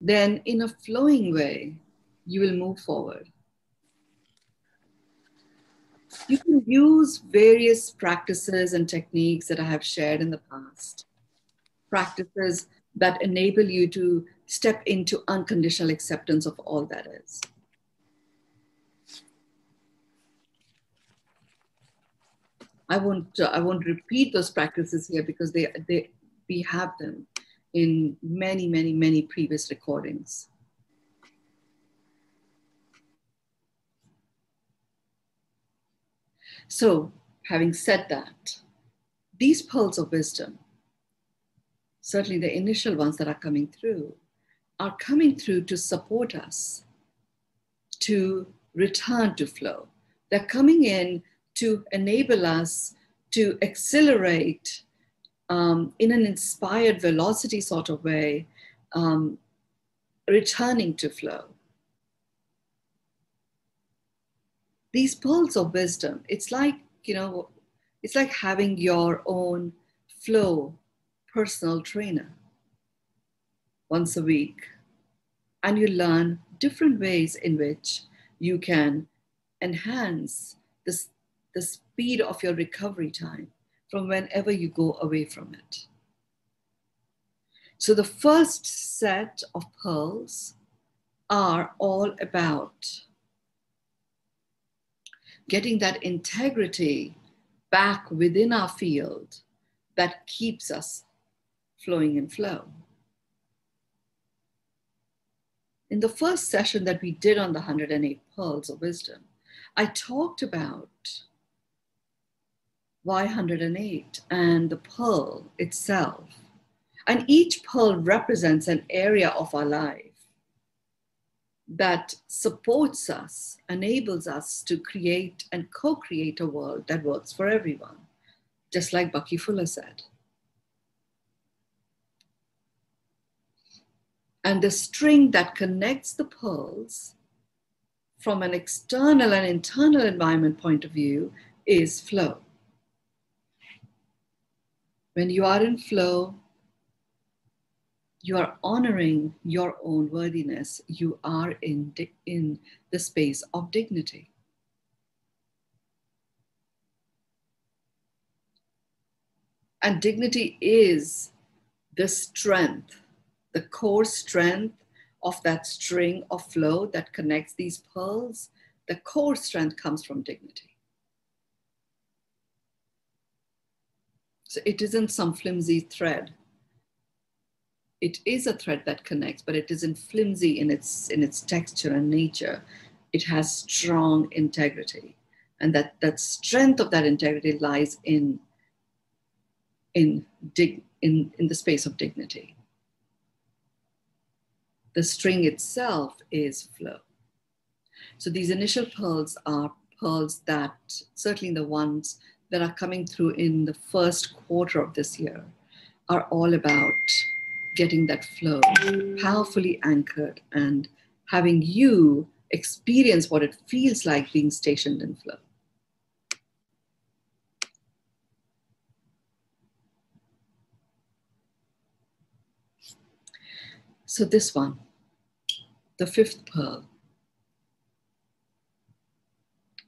then in a flowing way, you will move forward. You can use various practices and techniques that I have shared in the past. Practices that enable you to step into unconditional acceptance of all that is. I won't, uh, I won't repeat those practices here because they, they, we have them in many, many, many previous recordings. So, having said that, these pearls of wisdom, certainly the initial ones that are coming through, are coming through to support us to return to flow. They're coming in to enable us to accelerate um, in an inspired velocity sort of way, um, returning to flow. These pearls of wisdom, it's like, you know, it's like having your own flow personal trainer once a week. And you learn different ways in which you can enhance this, the speed of your recovery time from whenever you go away from it. So the first set of pearls are all about getting that integrity back within our field that keeps us flowing in flow. In the first session that we did on the 108 Pearls of Wisdom, I talked about Y108 and the pearl itself. And each pearl represents an area of our life that supports us, enables us to create and co create a world that works for everyone, just like Bucky Fuller said. And the string that connects the pearls from an external and internal environment point of view is flow. When you are in flow, you are honoring your own worthiness. You are in, in the space of dignity. And dignity is the strength, the core strength of that string of flow that connects these pearls. The core strength comes from dignity. So it isn't some flimsy thread. It is a thread that connects, but it isn't flimsy in its in its texture and nature. It has strong integrity. And that, that strength of that integrity lies in, in, dig, in, in the space of dignity. The string itself is flow. So these initial pearls are pearls that, certainly the ones that are coming through in the first quarter of this year are all about getting that flow powerfully anchored and having you experience what it feels like being stationed in flow. So, this one, the fifth pearl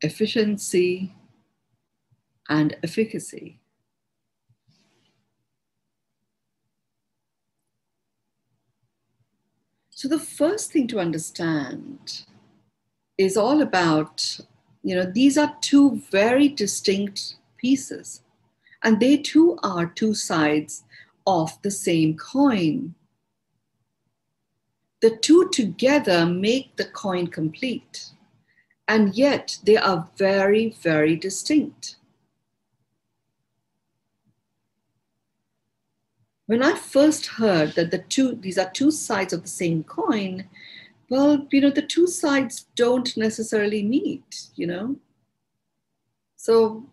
efficiency and efficacy. So, the first thing to understand is all about, you know, these are two very distinct pieces, and they too are two sides of the same coin. The two together make the coin complete, and yet they are very, very distinct. When I first heard that the two, these are two sides of the same coin, well, you know, the two sides don't necessarily meet, you know? So,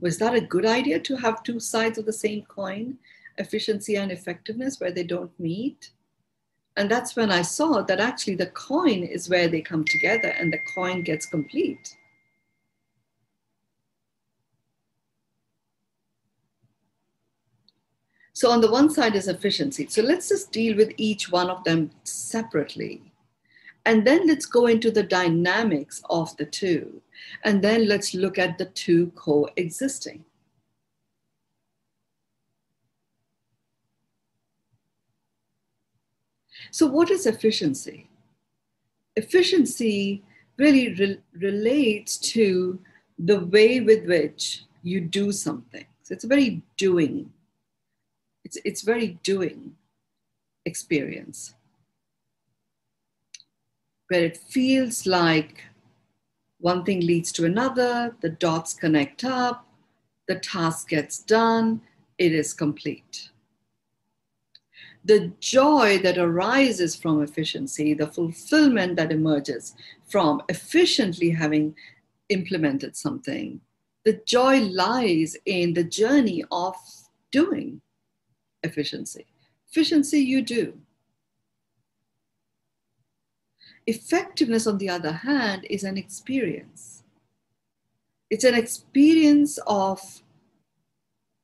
was that a good idea to have two sides of the same coin, efficiency and effectiveness, where they don't meet? And that's when I saw that actually the coin is where they come together and the coin gets complete. So, on the one side is efficiency. So, let's just deal with each one of them separately. And then let's go into the dynamics of the two. And then let's look at the two coexisting. So, what is efficiency? Efficiency really re- relates to the way with which you do something. So, it's a very doing, it's, it's very doing experience where it feels like one thing leads to another, the dots connect up, the task gets done, it is complete. The joy that arises from efficiency, the fulfillment that emerges from efficiently having implemented something, the joy lies in the journey of doing efficiency. Efficiency, you do. Effectiveness, on the other hand, is an experience. It's an experience of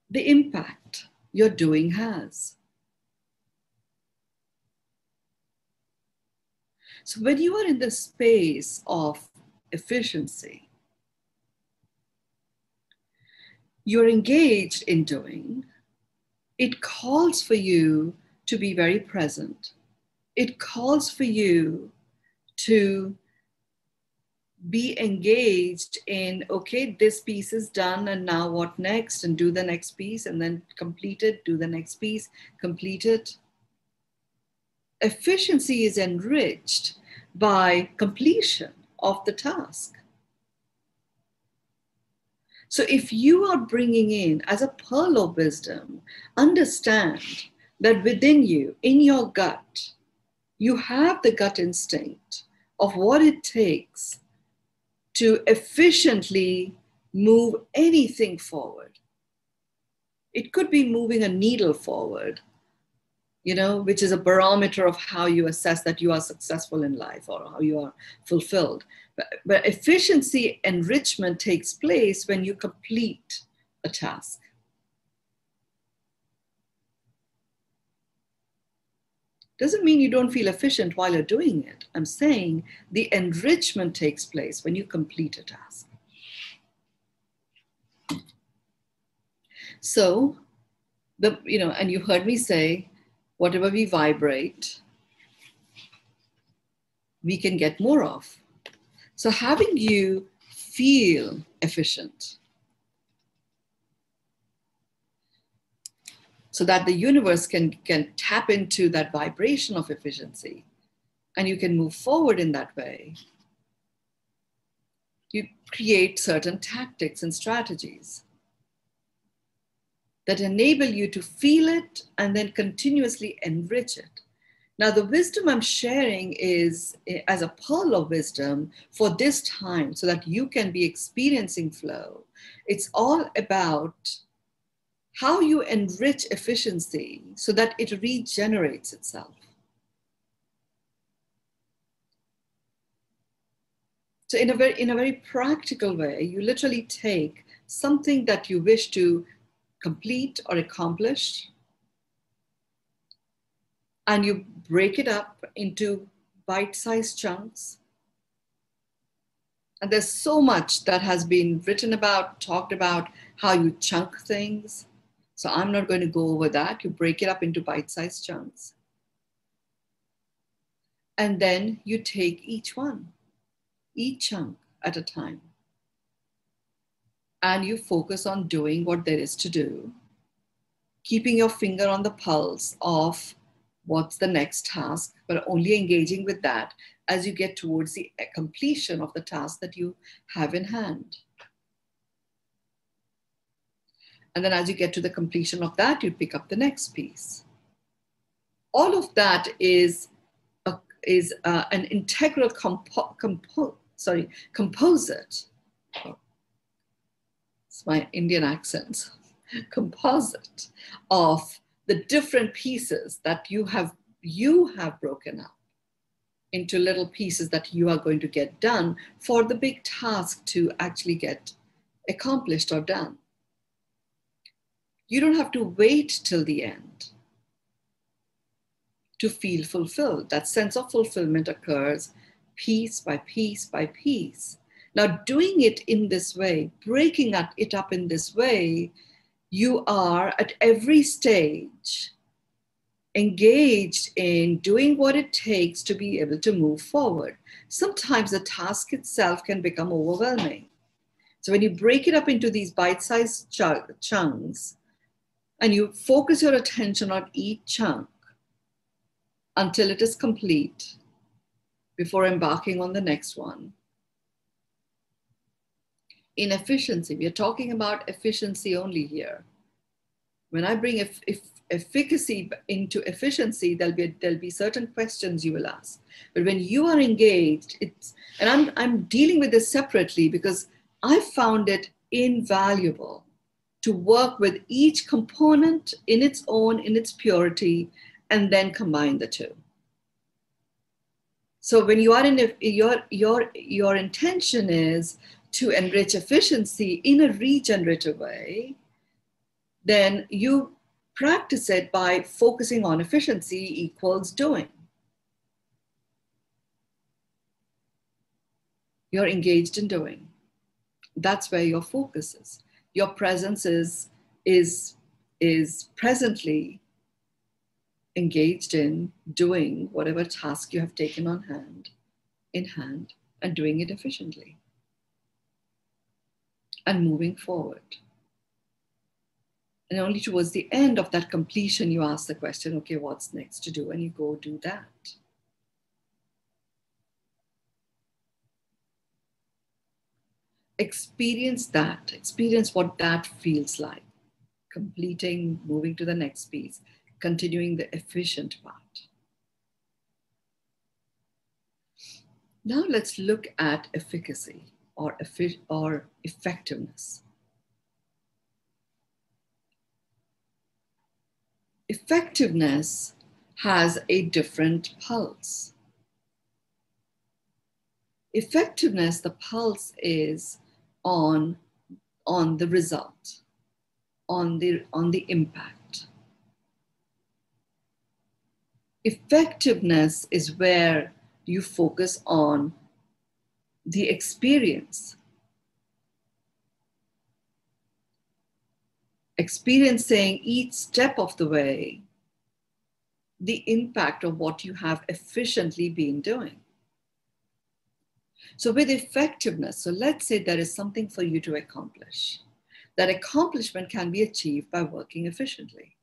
the impact your doing has. So, when you are in the space of efficiency, you're engaged in doing, it calls for you to be very present. It calls for you to be engaged in okay this piece is done and now what next? And do the next piece and then complete it do the next piece complete it. Efficiency is enriched by completion of the task so if you are bringing in as a pearl of wisdom understand that within you in your gut you have the gut instinct of what it takes to efficiently move anything forward. It could be moving a needle forward, you know, which is a barometer of how you assess that you are successful in life or how you are fulfilled. But, efficiency enrichment takes place when you complete a task. doesn't mean you don't feel efficient while you're doing it. I'm saying the enrichment takes place when you complete a task. So, the you know, and you heard me say, whatever we vibrate, we can get more of. So having you feel efficient so that the universe can, can tap into that vibration of efficiency and you can move forward in that way. You create certain tactics and strategies that enable you to feel it and then continuously enrich it. Now, the wisdom I'm sharing is eh, as a pearl of wisdom for this time so that you can be experiencing flow. It's all about how you enrich efficiency so that it regenerates itself. So, in a very, in a very practical way, you literally take something that you wish to complete or accomplish, and you break it up into bite sized chunks. And there's so much that has been written about, talked about, how you chunk things. So I'm not going to go over that. You break it up into bite sized chunks. And then you take each one, each chunk at a time. And you focus on doing what there is to do, keeping your finger on the pulse of what's the next task, but only engaging with that as you get towards the completion of the task that you have in hand. And then as you get to the completion of that, you pick up the next piece. All of that is, a, is uh, an integral compo, compo, sorry, composite. It's my Indian accent. composite of the different pieces that you have you have broken up into little pieces that you are going to get done for the big task to actually get accomplished or done You don't have to wait till the end to feel fulfilled. That sense of fulfillment occurs piece by piece by piece. Now, doing it in this way, breaking it up in this way, you are at every stage engaged in doing what it takes to be able to move forward. Sometimes the task itself can become overwhelming. So, when you break it up into these bite sized ch- chunks and you focus your attention on each chunk until it is complete before embarking on the next one. In efficiency, we are talking about efficiency only here. When I bring if, if efficacy into efficiency, there'll be there'll be certain questions you will ask. But when you are engaged, it's and I'm I'm dealing with this separately because I found it invaluable to work with each component in its own, in its purity, and then combine the two. So when you are in your your your intention is to enrich efficiency in a regenerative way, then you practice it by focusing on efficiency equals doing. You're engaged in doing. That's where your focus is. Your presence is, is, is presently engaged in doing whatever task you have taken on hand, in hand, and doing it efficiently. And moving forward. And only towards the end of that completion, you ask the question, okay, what's next to do? And you go do that. Experience that, experience what that feels like. Completing, moving to the next piece, continuing the efficient part. Now let's look at efficacy or, or effectiveness. effectiveness has a different pulse. Effectiveness, the pulse is on, on the result, on the, on the impact. Effectiveness is where you focus on the experience, experiencing each step of the way the impact of what you have efficiently been doing. So, with effectiveness, so let's say there is something for you to accomplish. That accomplishment can be achieved by working efficiently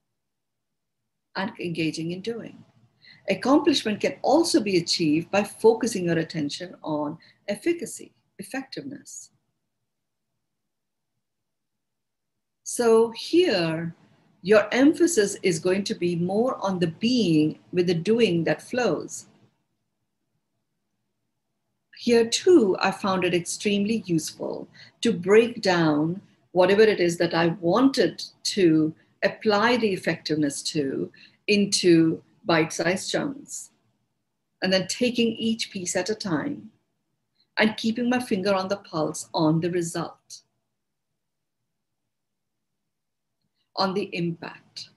and engaging in doing. Accomplishment can also be achieved by focusing your attention on efficacy, effectiveness. So here, your emphasis is going to be more on the being with the doing that flows. Here too, I found it extremely useful to break down whatever it is that I wanted to apply the effectiveness to into bite sized chunks. And then taking each piece at a time and keeping my finger on the pulse on the result. on the impact.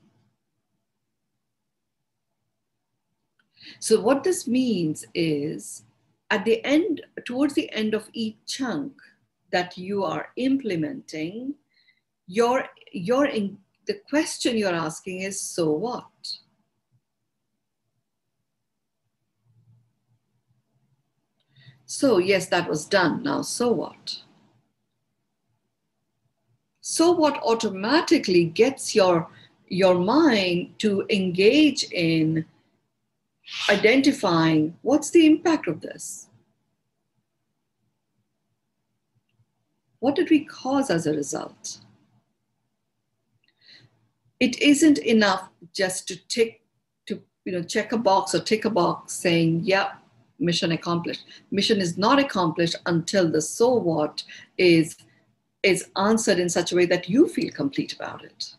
So, what this means is at the end, towards the end of each chunk that you are implementing, your, your the question you're asking is so what? So, yes, that was done. Now, so what? so what automatically gets your your mind to engage in identifying what's the impact of this what did we cause as a result it isn't enough just to tick to you know check a box or tick a box saying yeah mission accomplished mission is not accomplished until the so what is is answered in such a way that you feel complete about it?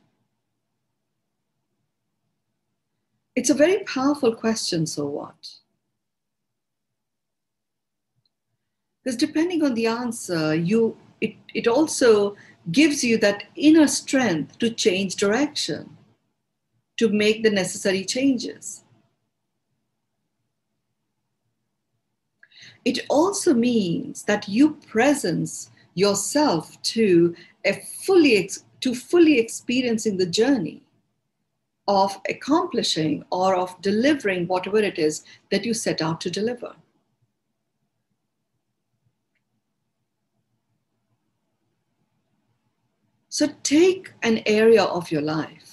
It's a very powerful question, so what? Because depending on the answer, you it, it also gives you that inner strength to change direction, to make the necessary changes. It also means that you presence yourself to a fully to fully experiencing the journey of accomplishing or of delivering whatever it is that you set out to deliver. So take an area of your life.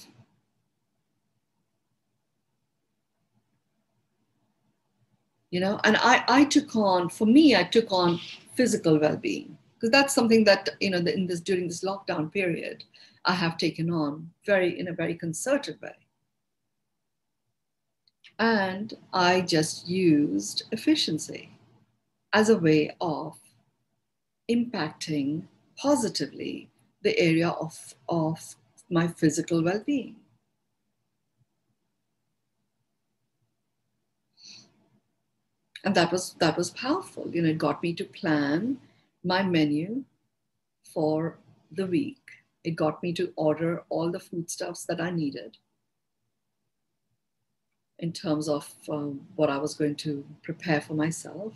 You know, and I, I took on, for me, I took on physical well-being because that's something that, you know, in this during this lockdown period, I have taken on very in a very concerted way. And I just used efficiency as a way of impacting positively the area of, of my physical well And that was that was powerful. You know, it got me to plan my menu for the week. It got me to order all the foodstuffs that I needed in terms of um, what I was going to prepare for myself.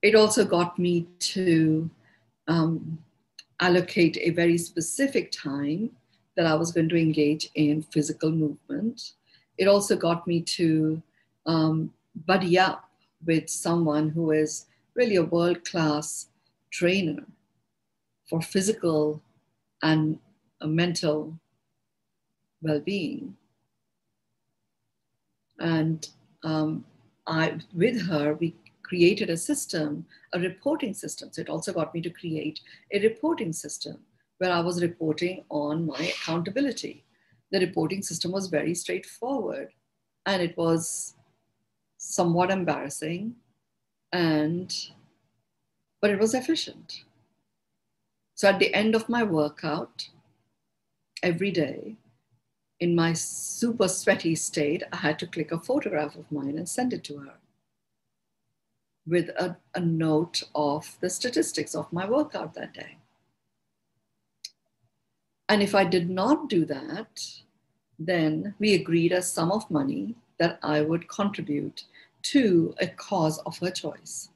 It also got me to um, allocate a very specific time that I was going to engage in physical movement. It also got me to um, buddy up with someone who is really a world class trainer for physical and mental well being. And um, I, with her, we created a system, a reporting system. So it also got me to create a reporting system where I was reporting on my accountability. The reporting system was very straightforward and it was somewhat embarrassing and but it was efficient. So at the end of my workout, every day, in my super sweaty state, I had to click a photograph of mine and send it to her with a, a note of the statistics of my workout that day. And if I did not do that, then we agreed a sum of money that I would contribute to a cause of her choice.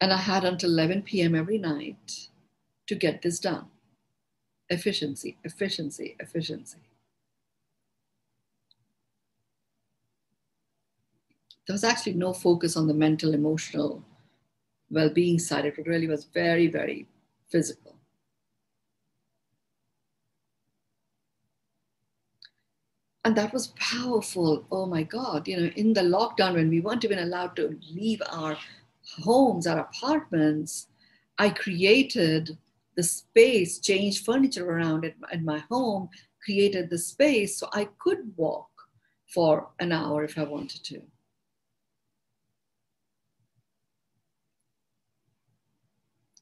And I had until 11 p.m. every night to get this done. Efficiency, efficiency, efficiency. There was actually no focus on the mental, emotional well being side. It really was very, very physical. And that was powerful. Oh my God. You know, in the lockdown, when we weren't even allowed to leave our homes, our apartments, I created the space, changed furniture around it in my home, created the space so I could walk for an hour if I wanted to.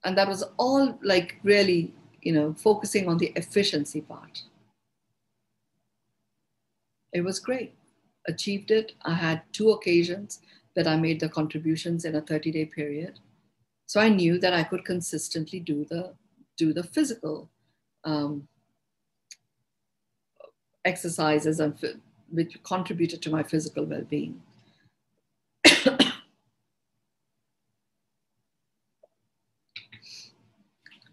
And that was all like really, you know, focusing on the efficiency part. It was great. Achieved it. I had two occasions that I made the contributions in a 30 day period. So I knew that I could consistently do the, do the physical um, exercises and which contributed to my physical well-being.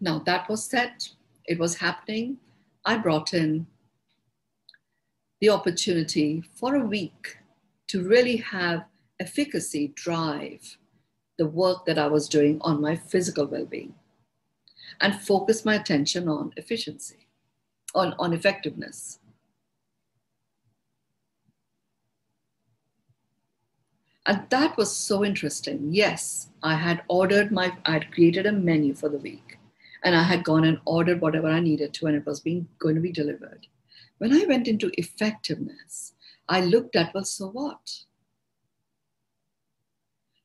now that was set, it was happening. I brought in the opportunity for a week to really have efficacy drive the work that I was doing on my physical well being and focus my attention on efficiency, on, on effectiveness. And that was so interesting. Yes, I had ordered my, I had created a menu for the week and I had gone and ordered whatever I needed to, and it was being going to be delivered. When I went into effectiveness, I looked at, well, so what?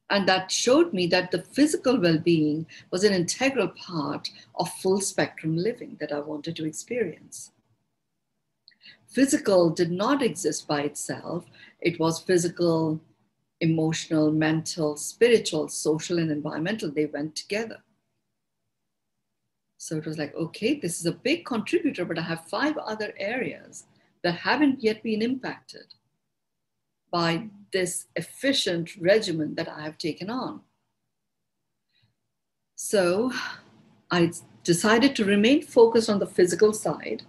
And that showed me that the physical well being was an integral part of full spectrum living that I wanted to experience. Physical did not exist by itself, it was physical, emotional, mental, spiritual, social, and environmental. They went together. So it was like, okay, this is a big contributor, but I have five other areas that haven't yet been impacted by this efficient regimen that I have taken on. So I decided to remain focused on the physical side,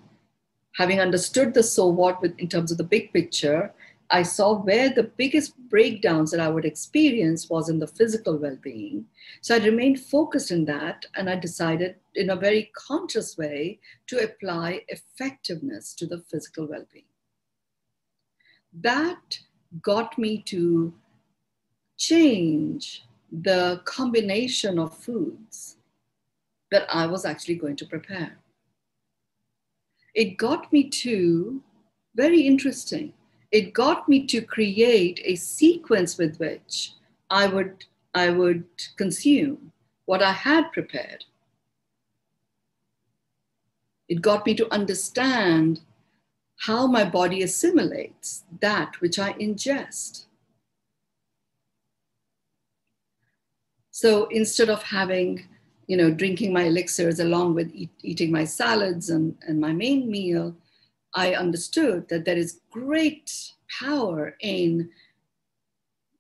having understood the so what with, in terms of the big picture I saw where the biggest breakdowns that I would experience was in the physical well being. So I remained focused in that, and I decided in a very conscious way to apply effectiveness to the physical well being. That got me to change the combination of foods that I was actually going to prepare. It got me to very interesting it got me to create a sequence with which I would, I would consume what I had prepared. It got me to understand how my body assimilates that which I ingest. So instead of having, you know, drinking my elixirs along with eat, eating my salads and, and my main meal, I understood that there is great power in,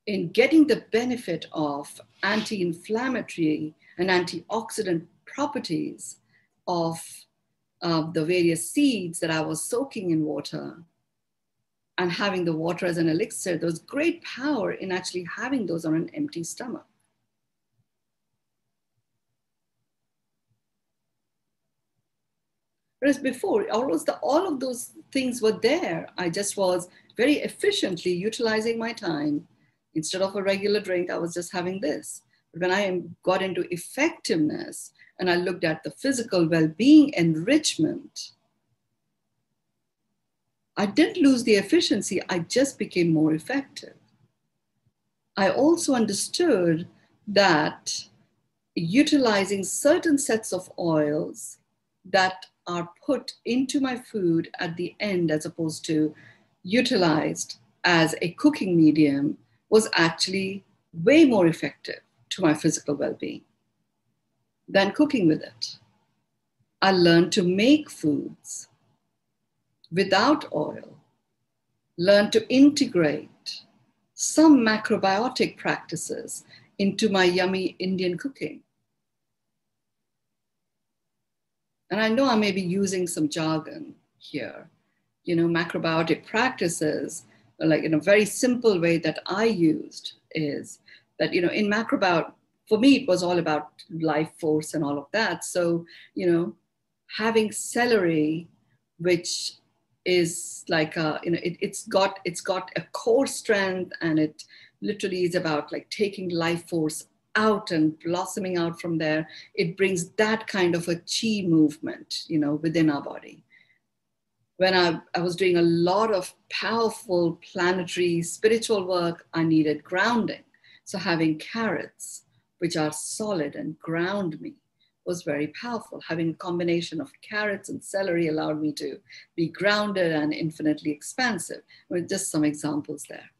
in getting the benefit of anti inflammatory and antioxidant properties of uh, the various seeds that I was soaking in water and having the water as an elixir. There was great power in actually having those on an empty stomach. Whereas before, all of, the, all of those things were there. I just was very efficiently utilizing my time. Instead of a regular drink, I was just having this. But when I got into effectiveness and I looked at the physical well being enrichment, I didn't lose the efficiency, I just became more effective. I also understood that utilizing certain sets of oils that are put into my food at the end as opposed to utilized as a cooking medium was actually way more effective to my physical well being than cooking with it. I learned to make foods without oil, learned to integrate some macrobiotic practices into my yummy Indian cooking. And I know I may be using some jargon here, you know, macrobiotic practices, like in a very simple way that I used is that, you know, in macrobiot, for me, it was all about life force and all of that. So, you know, having celery, which is like a, you know, it, it's got it's got a core strength and it literally is about like taking life force out and blossoming out from there, it brings that kind of a chi movement, you know, within our body. When I, I was doing a lot of powerful planetary spiritual work, I needed grounding. So having carrots, which are solid and ground me, was very powerful. Having a combination of carrots and celery allowed me to be grounded and infinitely expansive. With just some examples there.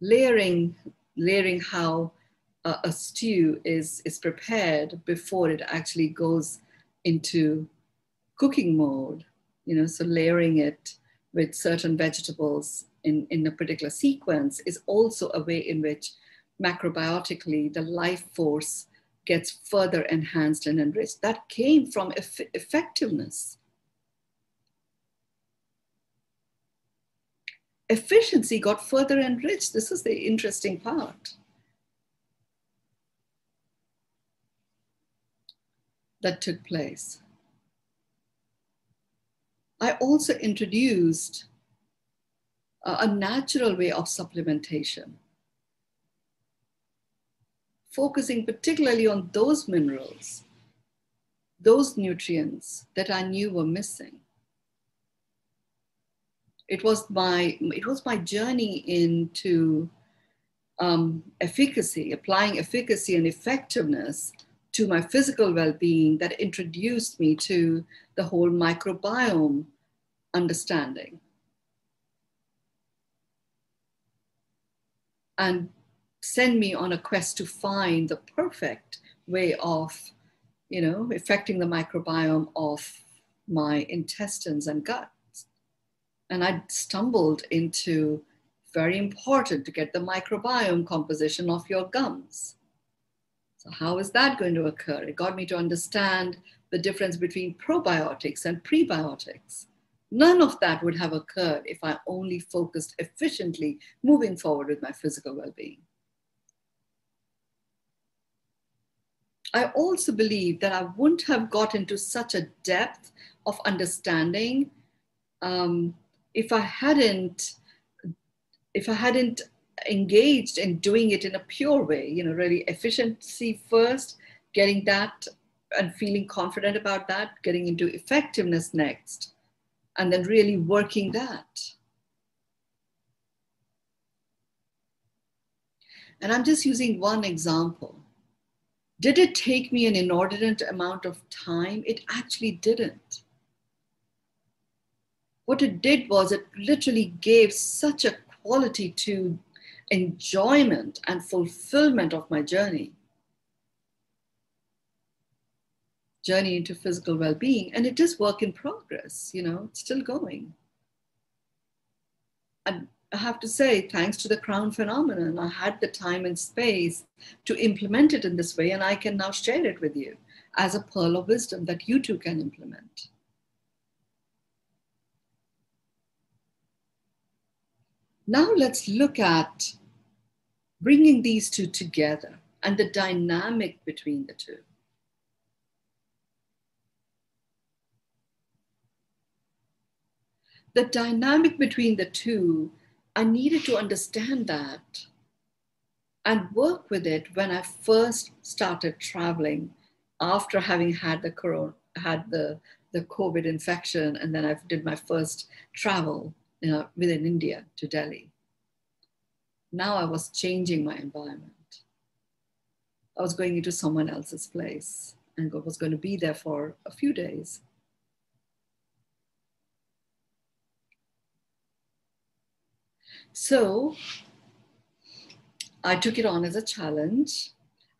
Layering, layering how uh, a stew is, is prepared before it actually goes into cooking mode, you know, so layering it with certain vegetables in, in a particular sequence is also a way in which macrobiotically the life force gets further enhanced and enriched. That came from eff effectiveness. Efficiency got further enriched. This is the interesting part. That took place. I also introduced a, natural way of supplementation, focusing particularly on those minerals, those nutrients that I knew were missing. It was my, it was my journey into um, efficacy, applying efficacy and effectiveness to my physical well being that introduced me to the whole microbiome understanding. And send me on a quest to find the perfect way of you know, affecting the microbiome of my intestines and guts. And I stumbled into very important to get the microbiome composition of your gums. So, how is that going to occur? It got me to understand the difference between probiotics and prebiotics. None of that would have occurred if I only focused efficiently moving forward with my physical well being. I also believe that I wouldn't have got into such a depth of understanding um, if I hadn't if I hadn't engaged in doing it in a pure way, you know, really efficiency first, getting that and feeling confident about that, getting into effectiveness next, and then really working that. And I'm just using one example. Did it take me an inordinate amount of time? It actually didn't. What it did was it literally gave such a quality to enjoyment and fulfillment of my journey. Journey into physical well being. And it is work in progress, you know, it's still going. And I have to say, thanks to the crown phenomenon, I had the time and space to implement it in this way, and I can now share it with you as a pearl of wisdom that you too can implement. Now let's look at bringing these two together and the dynamic between the two. The dynamic between the two I needed to understand that and work with it when I first started traveling after having had the corona, had the, the COVID infection, and then I did my first travel know, within India to Delhi. Now I was changing my environment. I was going into someone else's place and was going to be there for a few days. So I took it on as a challenge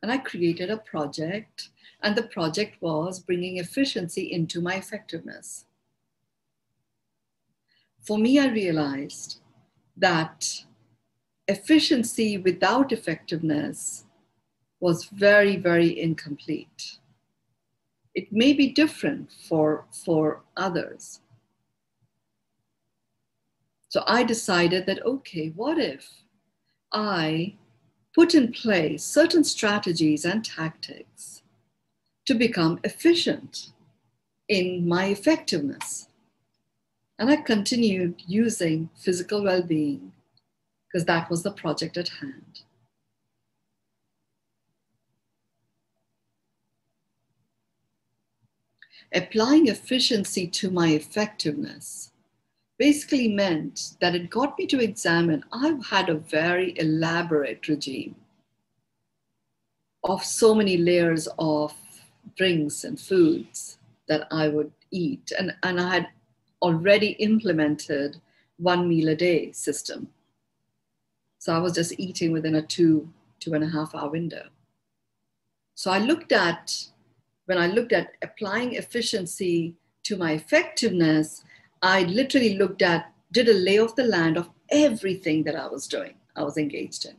and I created a project. And the project was bringing efficiency into my effectiveness. For me, I realized that efficiency without effectiveness was very, very incomplete. It may be different for, for others, so I decided that, okay, what if I put in place certain strategies and tactics to become efficient in my effectiveness? And I continued using physical well being because that was the project at hand. Applying efficiency to my effectiveness basically meant that it got me to examine. I've had a very elaborate regime of so many layers of drinks and foods that I would eat. And, and I had already implemented one meal a day system. So I was just eating within a two, two and a half hour window. So I looked at, when I looked at applying efficiency to my effectiveness, I literally looked at, did a lay of the land of everything that I was doing, I was engaged in.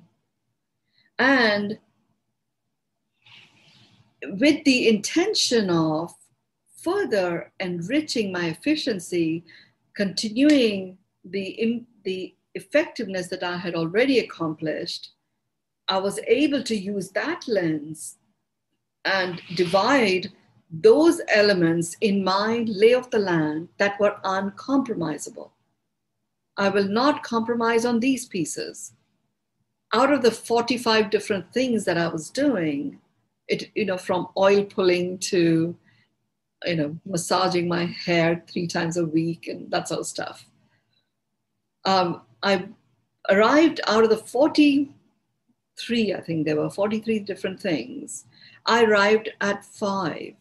And with the intention of further enriching my efficiency, continuing the, the effectiveness that I had already accomplished, I was able to use that lens and divide those elements in my lay of the land that were uncompromisable. I will not compromise on these pieces. Out of the 45 different things that I was doing, it, you know, from oil pulling to, you know, massaging my hair three times a week and that sort of stuff. Um, I arrived out of the 43, I think there were 43 different things. I arrived at five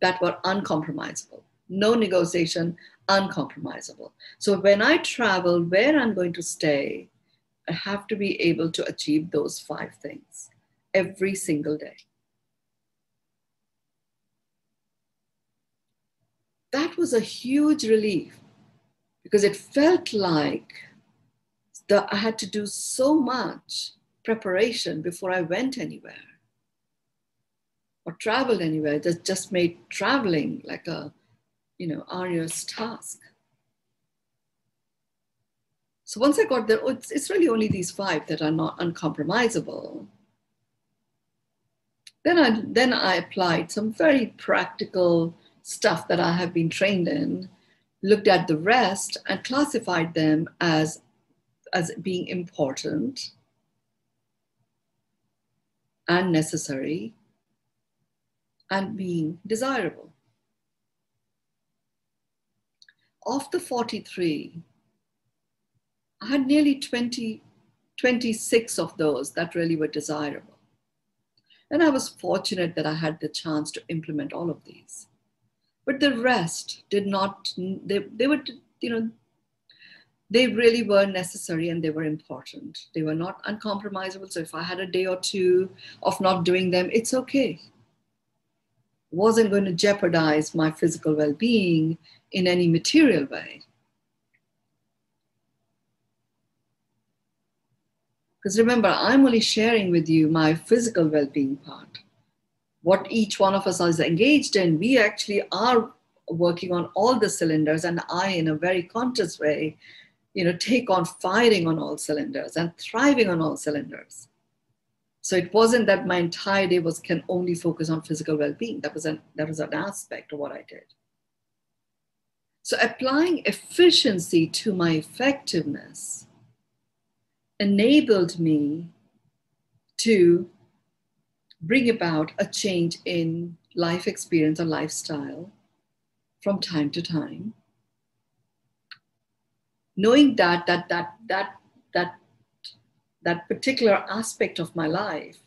that were uncompromisable. No negotiation, uncompromisable. So when I travel, where I'm going to stay, I have to be able to achieve those five things every single day. That was a huge relief because it felt like the, I had to do so much preparation before I went anywhere or traveled anywhere. That just made traveling like a, you know, arduous task. So once I got there, oh, it's, it's really only these five that are not uncompromisable. Then I, then I applied some very practical stuff that I have been trained in, looked at the rest and classified them as, as being important and necessary and being desirable. Of the 43, I had nearly 20, 26 of those that really were desirable. And I was fortunate that I had the chance to implement all of these. But the rest did not, they, they were, you know, they really were necessary and they were important. They were not uncompromisable. So if I had a day or two of not doing them, it's okay. Wasn't going to jeopardize my physical well being in any material way. Because remember, I'm only sharing with you my physical well being part. What each one of us is engaged in, we actually are working on all the cylinders, and I, in a very conscious way, you know, take on firing on all cylinders and thriving on all cylinders. So it wasn't that my entire day was can only focus on physical well-being. That was an that was an aspect of what I did. So applying efficiency to my effectiveness enabled me to bring about a change in life experience or lifestyle from time to time knowing that that that that that that particular aspect of my life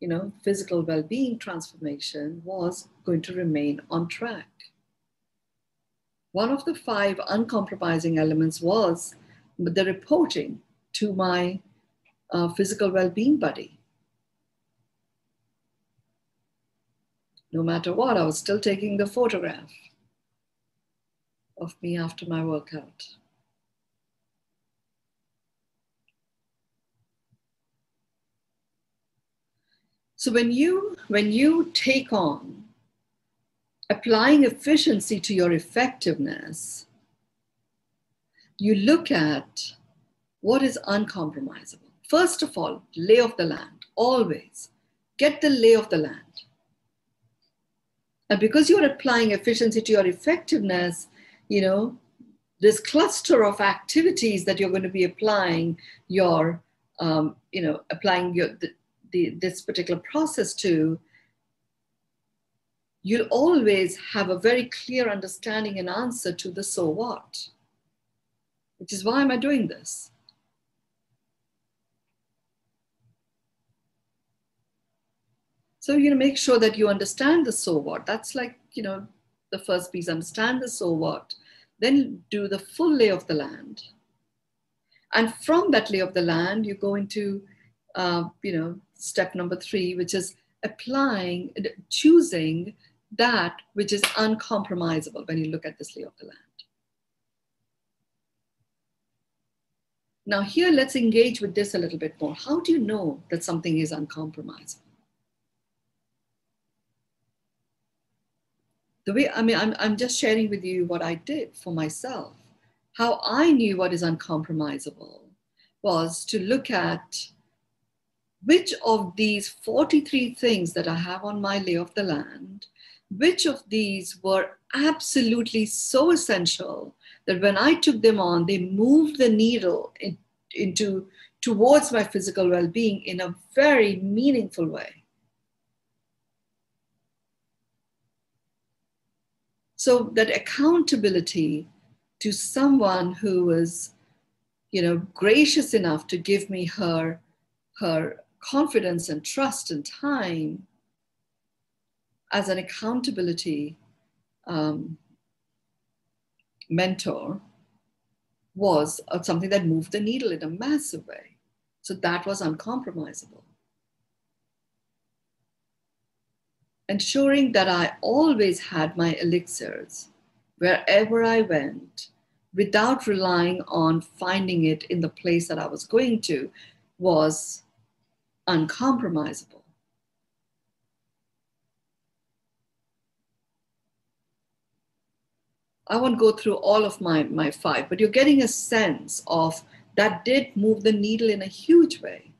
you know physical well-being transformation was going to remain on track one of the five uncompromising elements was the reporting to my uh, physical well being buddy. No matter what, I was still taking the photograph of me after my workout. So when you when you take on applying efficiency to your effectiveness, you look at what is uncompromisable? First of all, lay of the land, always. Get the lay of the land. And because you're applying efficiency to your effectiveness, you know, this cluster of activities that you're going to be applying your, um, you know, applying your, the, the, this particular process to, you'll always have a very clear understanding and answer to the so what, which is why am I doing this? So, you know, make sure that you understand the so what. That's like, you know, the first piece, understand the so what. Then do the full lay of the land. And from that lay of the land, you go into, uh, you know, step number three, which is applying, choosing that which is uncompromisable when you look at this lay of the land. Now, here, let's engage with this a little bit more. How do you know that something is uncompromisable? The way i mean I'm, I'm just sharing with you what i did for myself. How i knew what is uncompromisable was to look at which of these 43 things that i have on my lay of the land which of these were absolutely so essential that when i took them on they moved the needle in, into towards my physical well-being in a very meaningful way so that accountability to someone who was you know gracious enough to give me her her confidence and trust and time as an accountability um, mentor was something that moved the needle in a massive way. So that was uncompromisable ensuring that I always had my elixirs wherever I went without relying on finding it in the place that I was going to was uncompromisable. I won't go through all of my, my five, but you're getting a sense of that did move the needle in a huge way.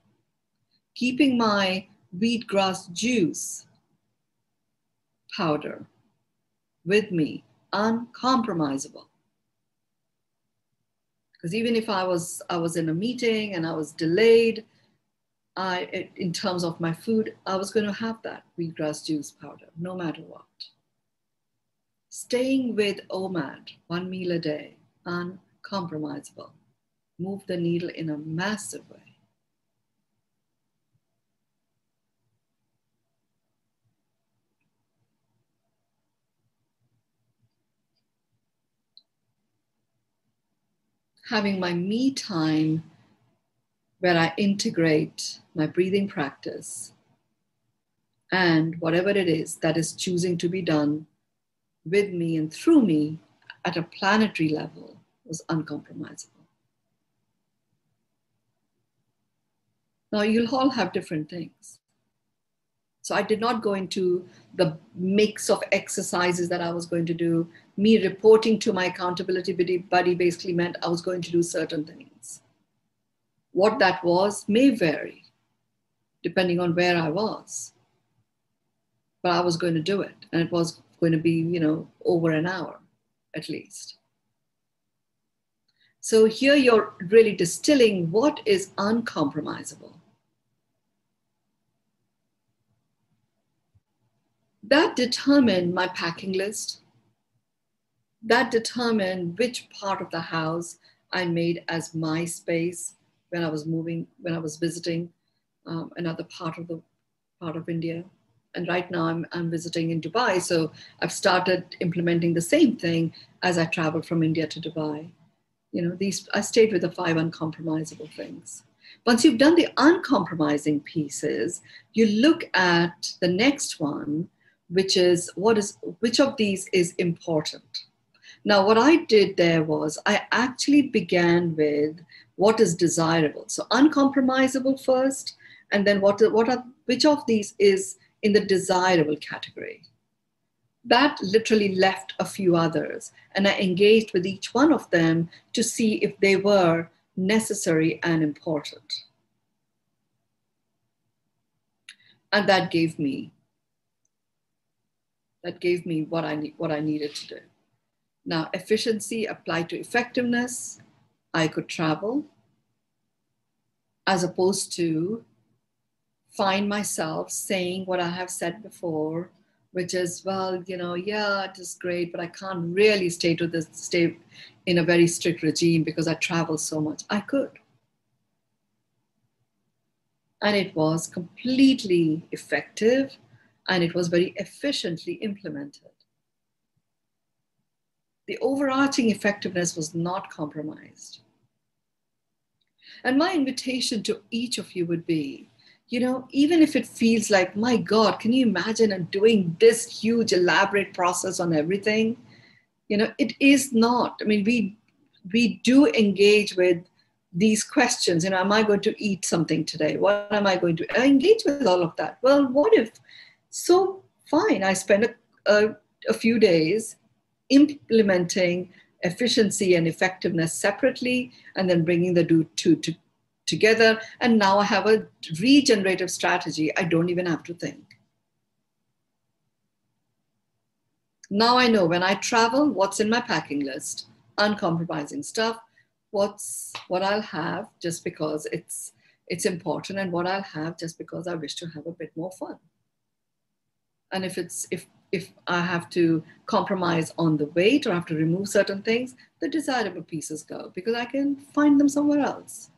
Keeping my wheatgrass juice powder with me, uncompromisable. Because even if I was I was in a meeting and I was delayed, I in terms of my food, I was going to have that wheatgrass juice powder, no matter what. Staying with OMAD, one meal a day, uncompromisable, move the needle in a massive way. Having my me time where I integrate my breathing practice and whatever it is that is choosing to be done with me and through me at a planetary level was uncompromisable. Now, you'll all have different things. So I did not go into the mix of exercises that I was going to do. Me reporting to my accountability buddy basically meant I was going to do certain things. What that was may vary depending on where I was. But I was going to do it. And it was going to be, you know, over an hour at least. So here you're really distilling what is uncompromisable. That determined my packing list. That determined which part of the house I made as my space when I was moving, when I was visiting um, another part of the part of India. And right now I'm, I'm visiting in Dubai. So I've started implementing the same thing as I traveled from India to Dubai. You know, these I stayed with the five uncompromisable things. Once you've done the uncompromising pieces, you look at the next one, which is what is which of these is important. Now, what I did there was I actually began with what is desirable. So uncompromisable first, and then what, what are which of these is in the desirable category. That literally left a few others, and I engaged with each one of them to see if they were necessary and important. And that gave me that gave me what I, need, what I needed to do. Now, efficiency applied to effectiveness, I could travel as opposed to find myself saying what I have said before, which is, well, you know, yeah, it is great, but I can't really stay to this stay in a very strict regime because I travel so much. I could. And it was completely effective and it was very efficiently implemented. The overarching effectiveness was not compromised. And my invitation to each of you would be you know, even if it feels like, my God, can you imagine I'm doing this huge, elaborate process on everything? You know, it is not. I mean, we we do engage with these questions. You know, am I going to eat something today? What am I going to I engage with all of that? Well, what if so fine, I spent a, a, a few days implementing efficiency and effectiveness separately and then bringing the two to, together. And now I have a regenerative strategy. I don't even have to think. Now I know when I travel, what's in my packing list, uncompromising stuff, what's what I'll have just because it's it's important and what I'll have just because I wish to have a bit more fun and if it's if if I have to compromise on the weight or have to remove certain things, the desirable pieces go because I can find them somewhere else.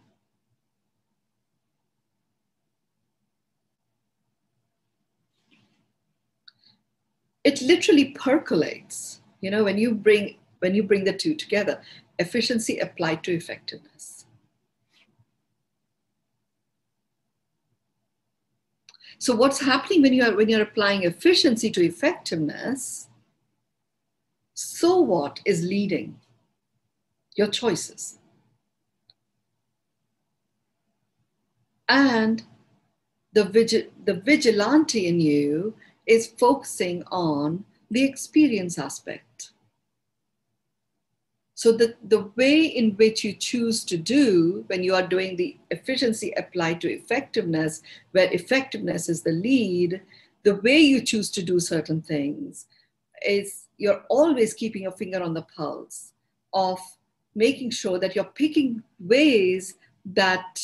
It literally percolates, you know, when you bring when you bring the two together, efficiency applied to effectiveness. So what's happening when you're when you're applying efficiency to effectiveness? So what is leading? Your choices. And the, vigil- the vigilante in you is focusing on the experience aspect. So the, the way in which you choose to do when you are doing the efficiency applied to effectiveness, where effectiveness is the lead, the way you choose to do certain things is you're always keeping your finger on the pulse of making sure that you're picking ways that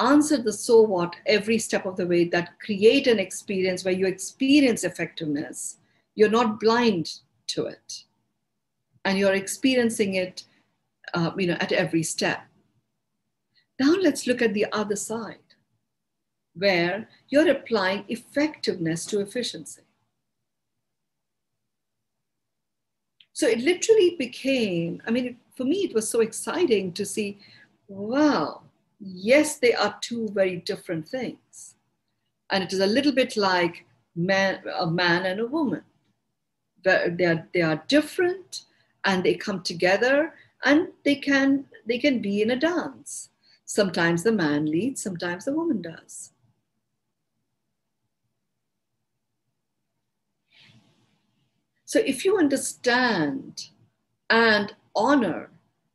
answer the so what every step of the way that create an experience where you experience effectiveness. You're not blind to it and you're experiencing it uh, you know at every step now let's look at the other side where you're applying effectiveness to efficiency so it literally became i mean for me it was so exciting to see wow yes, they are two very different things. And it is a little bit like man, a man and a woman. They are, they are different and they come together and they can, they can be in a dance. Sometimes the man leads, sometimes the woman does. So if you understand and honor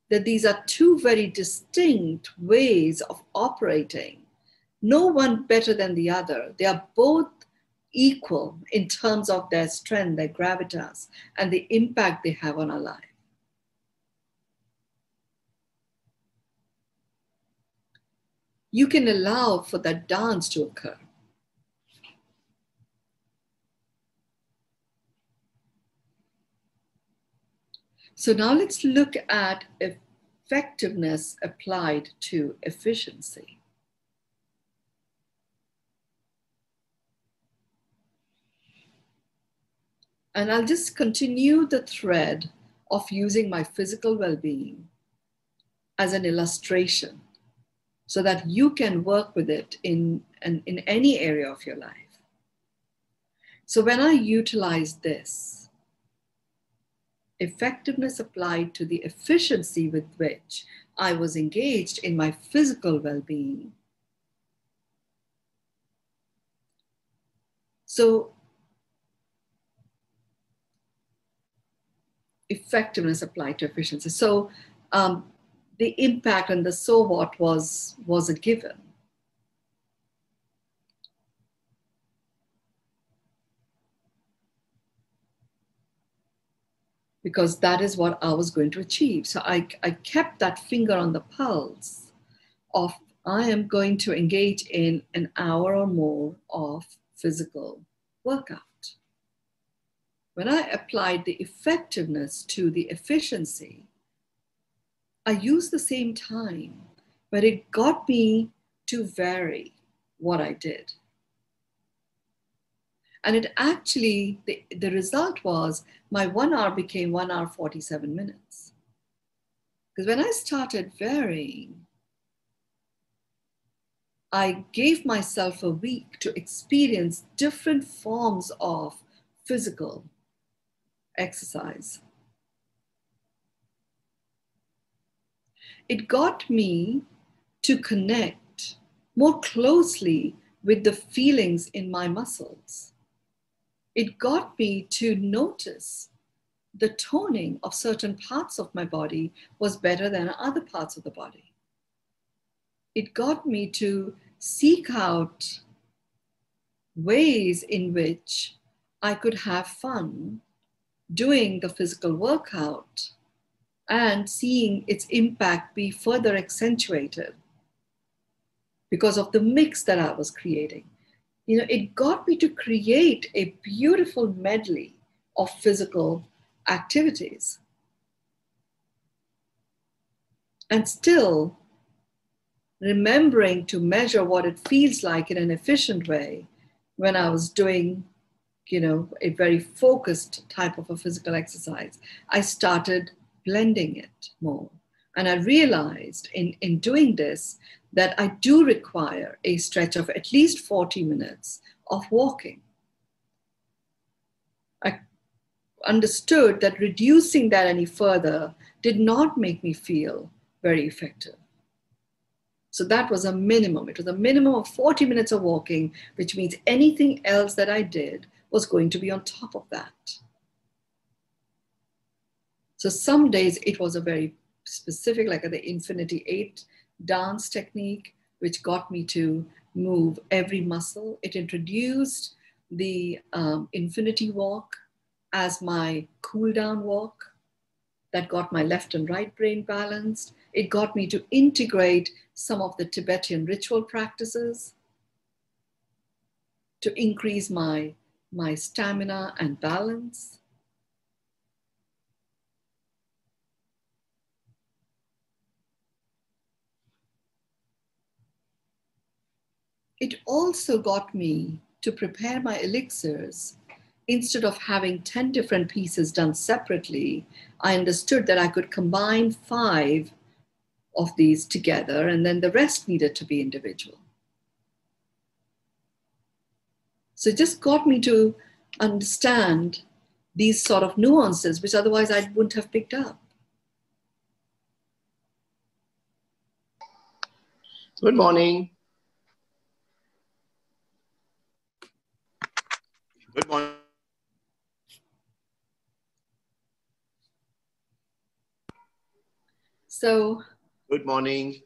that these are two very distinct ways of operating, no one better than the other. They are both equal in terms of their strength, their gravitas, and the impact they have on our life. You can allow for that dance to occur. So now let's look at effectiveness applied to efficiency. And I'll just continue the thread of using my physical well being as an illustration so that you can work with it in, in, in any area of your life. So when I utilize this, effectiveness applied to the efficiency with which I was engaged in my physical well being. So, effectiveness applied to efficiency. So, um, the impact and the so what was was a given. because that is what I was going to achieve. So I, I kept that finger on the pulse of I am going to engage in an hour or more of physical workout. When I applied the effectiveness to the efficiency, I used the same time, but it got me to vary what I did. And it actually, the, the result was my one hour became one hour 47 minutes. Because when I started varying, I gave myself a week to experience different forms of physical exercise. It got me to connect more closely with the feelings in my muscles it got me to notice the toning of certain parts of my body was better than other parts of the body. It got me to seek out ways in which I could have fun doing the physical workout and seeing its impact be further accentuated because of the mix that I was creating you know, it got me to create a beautiful medley of physical activities. And still remembering to measure what it feels like in an efficient way when I was doing, you know, a very focused type of a physical exercise, I started blending it more. And I realized in, in doing this that I do require a stretch of at least 40 minutes of walking. I, understood that reducing that any further did not make me feel very effective. So that was a minimum. It was a minimum of 40 minutes of walking, which means anything else that I did was going to be on top of that. So some days it was a very specific, like the Infinity Eight dance technique, which got me to move every muscle. It introduced the um, Infinity Walk as my cool down walk that got my left and right brain balanced. It got me to integrate some of the Tibetan ritual practices to increase my, my stamina and balance. It also got me to prepare my elixirs instead of having 10 different pieces done separately, I understood that I could combine five of these together and then the rest needed to be individual. So it just got me to understand these sort of nuances, which otherwise I wouldn't have picked up. Good morning. Good morning. So, good morning.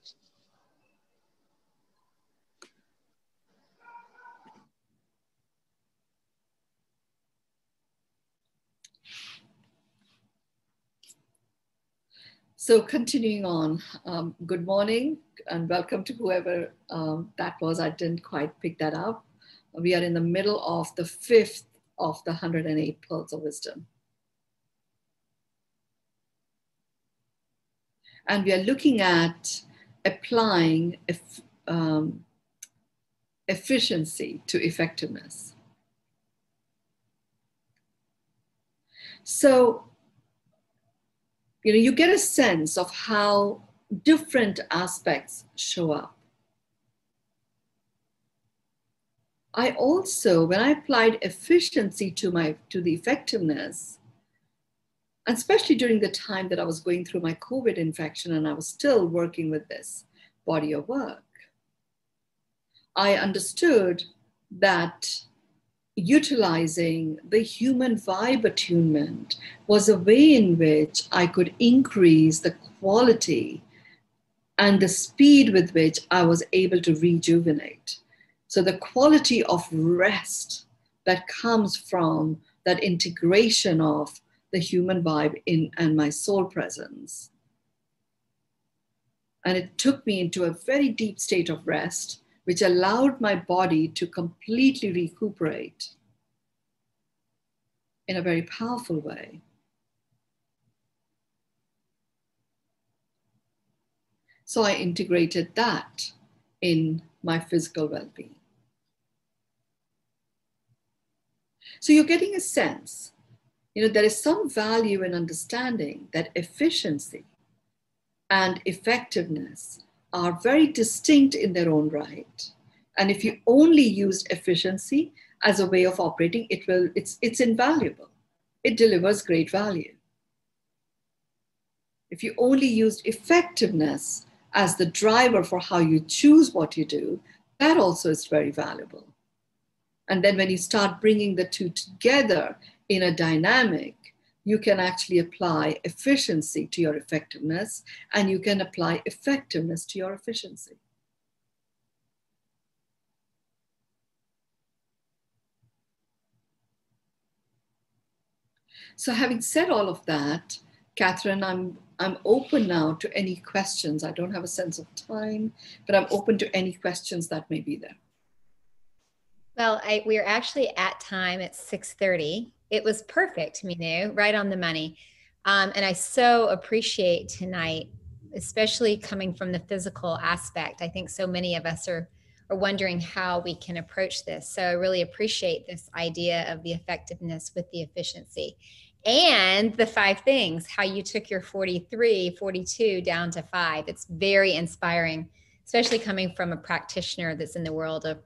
So continuing on, um, good morning and welcome to whoever um, that was. I didn't quite pick that up. We are in the middle of the fifth of the 108 pearls of wisdom. and we are looking at applying um, efficiency to effectiveness. So, you know, you get a sense of how different aspects show up. I also, when I applied efficiency to my to the effectiveness, especially during the time that I was going through my COVID infection and I was still working with this body of work, I understood that utilizing the human vibe attunement was a way in which I could increase the quality and the speed with which I was able to rejuvenate. So, the quality of rest that comes from that integration of the human vibe in and my soul presence. And it took me into a very deep state of rest, which allowed my body to completely recuperate in a very powerful way. So I integrated that in my physical well being. So you're getting a sense you know, there is some value in understanding that efficiency and effectiveness are very distinct in their own right. And if you only used efficiency as a way of operating, it will, it's, it's invaluable. It delivers great value. If you only used effectiveness as the driver for how you choose what you do, that also is very valuable. And then when you start bringing the two together in a dynamic, you can actually apply efficiency to your effectiveness and you can apply effectiveness to your efficiency. So having said all of that, Catherine, I'm, I'm open now to any questions. I don't have a sense of time, but I'm open to any questions that may be there. Well, I, we're actually at time at 6.30 it was perfect, Mynoo, right on the money. Um, and I so appreciate tonight, especially coming from the physical aspect. I think so many of us are are wondering how we can approach this. So I really appreciate this idea of the effectiveness with the efficiency and the five things, how you took your 43, 42 down to five. It's very inspiring, especially coming from a practitioner that's in the world of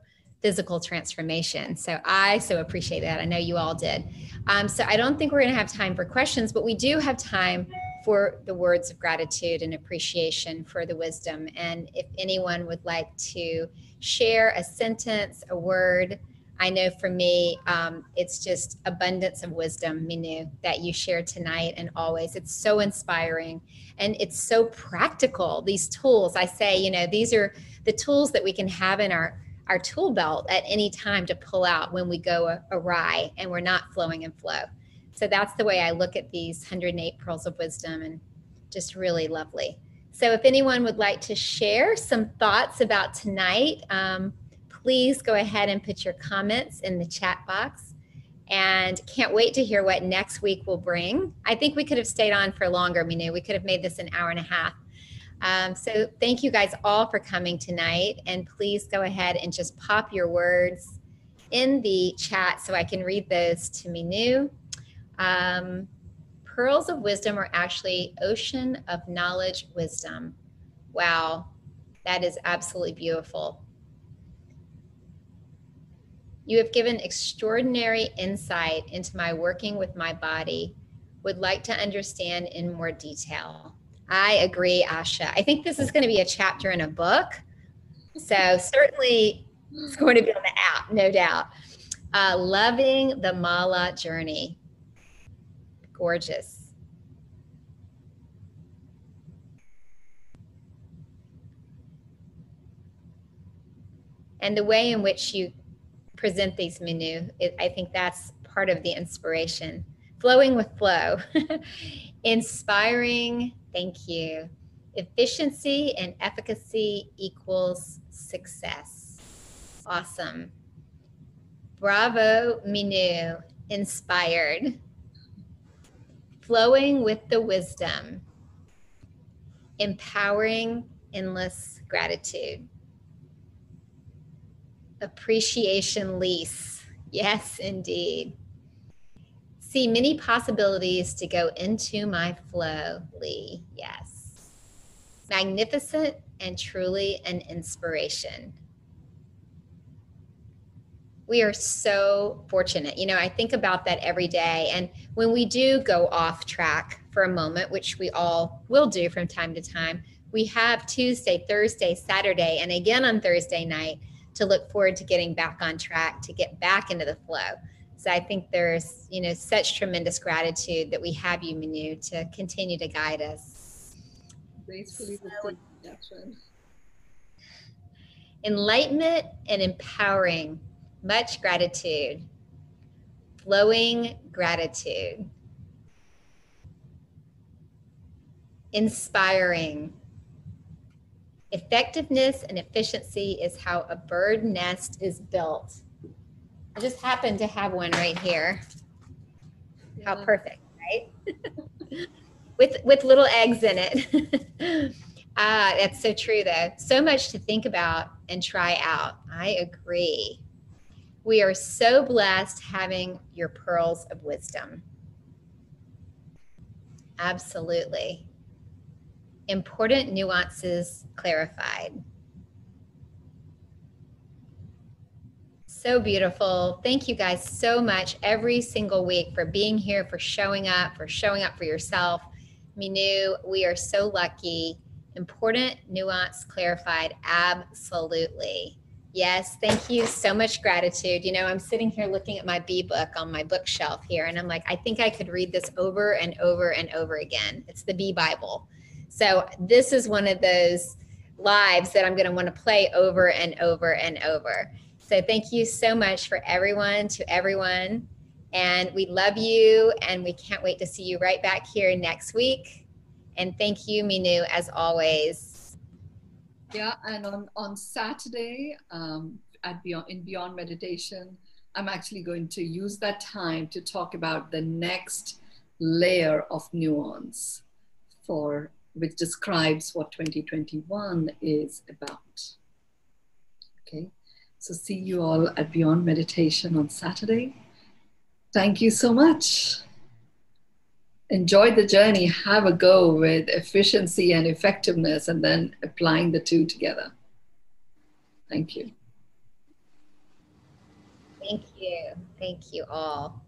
physical transformation. So I so appreciate that. I know you all did. Um, so I don't think we're going to have time for questions, but we do have time for the words of gratitude and appreciation for the wisdom. And if anyone would like to share a sentence, a word, I know for me, um, it's just abundance of wisdom, Mynoo, that you share tonight and always. It's so inspiring and it's so practical. These tools, I say, you know, these are the tools that we can have in our our tool belt at any time to pull out when we go awry and we're not flowing in flow. So that's the way I look at these 108 pearls of wisdom and just really lovely. So if anyone would like to share some thoughts about tonight, um, please go ahead and put your comments in the chat box. And can't wait to hear what next week will bring. I think we could have stayed on for longer, Mynoo. We could have made this an hour and a half. Um, so thank you guys all for coming tonight. And please go ahead and just pop your words in the chat so I can read those to Mynoo. Um, pearls of wisdom are actually ocean of knowledge wisdom. Wow, that is absolutely beautiful. You have given extraordinary insight into my working with my body. Would like to understand in more detail. I agree, Asha. I think this is going to be a chapter in a book. So certainly it's going to be on the app, no doubt. Uh, loving the Mala journey. Gorgeous. And the way in which you present these Mynoo, it, I think that's part of the inspiration. Flowing with flow, inspiring Thank you. Efficiency and efficacy equals success. Awesome. Bravo, Mynoo. Inspired. Flowing with the wisdom. Empowering endless gratitude. Appreciation lease. Yes, indeed see many possibilities to go into my flow, Lee. Yes. Magnificent and truly an inspiration. We are so fortunate. You know, I think about that every day. And when we do go off track for a moment, which we all will do from time to time, we have Tuesday, Thursday, Saturday, and again on Thursday night to look forward to getting back on track, to get back into the flow. So I think there's, you know, such tremendous gratitude that we have you, Mynoo, to continue to guide us. Gracefully Enlightenment and empowering, much gratitude. Flowing gratitude. Inspiring. Effectiveness and efficiency is how a bird nest is built. I just happen to have one right here. Yeah. How perfect, right? with with little eggs in it. ah, that's so true though. So much to think about and try out. I agree. We are so blessed having your pearls of wisdom. Absolutely. Important nuances clarified. So beautiful. Thank you guys so much every single week for being here, for showing up, for showing up for yourself. Mynoo, we are so lucky. Important, nuance, clarified. Absolutely. Yes, thank you. So much gratitude. You know, I'm sitting here looking at my B book on my bookshelf here, and I'm like, I think I could read this over and over and over again. It's the B Bible. So, this is one of those lives that I'm going to want to play over and over and over. So thank you so much for everyone, to everyone. And we love you and we can't wait to see you right back here next week. And thank you, Mynoo, as always. Yeah, and on, on Saturday um, at Beyond, in Beyond Meditation, I'm actually going to use that time to talk about the next layer of nuance for which describes what 2021 is about. Okay. So, see you all at Beyond Meditation on Saturday. Thank you so much. Enjoy the journey. Have a go with efficiency and effectiveness, and then applying the two together. Thank you. Thank you. Thank you all.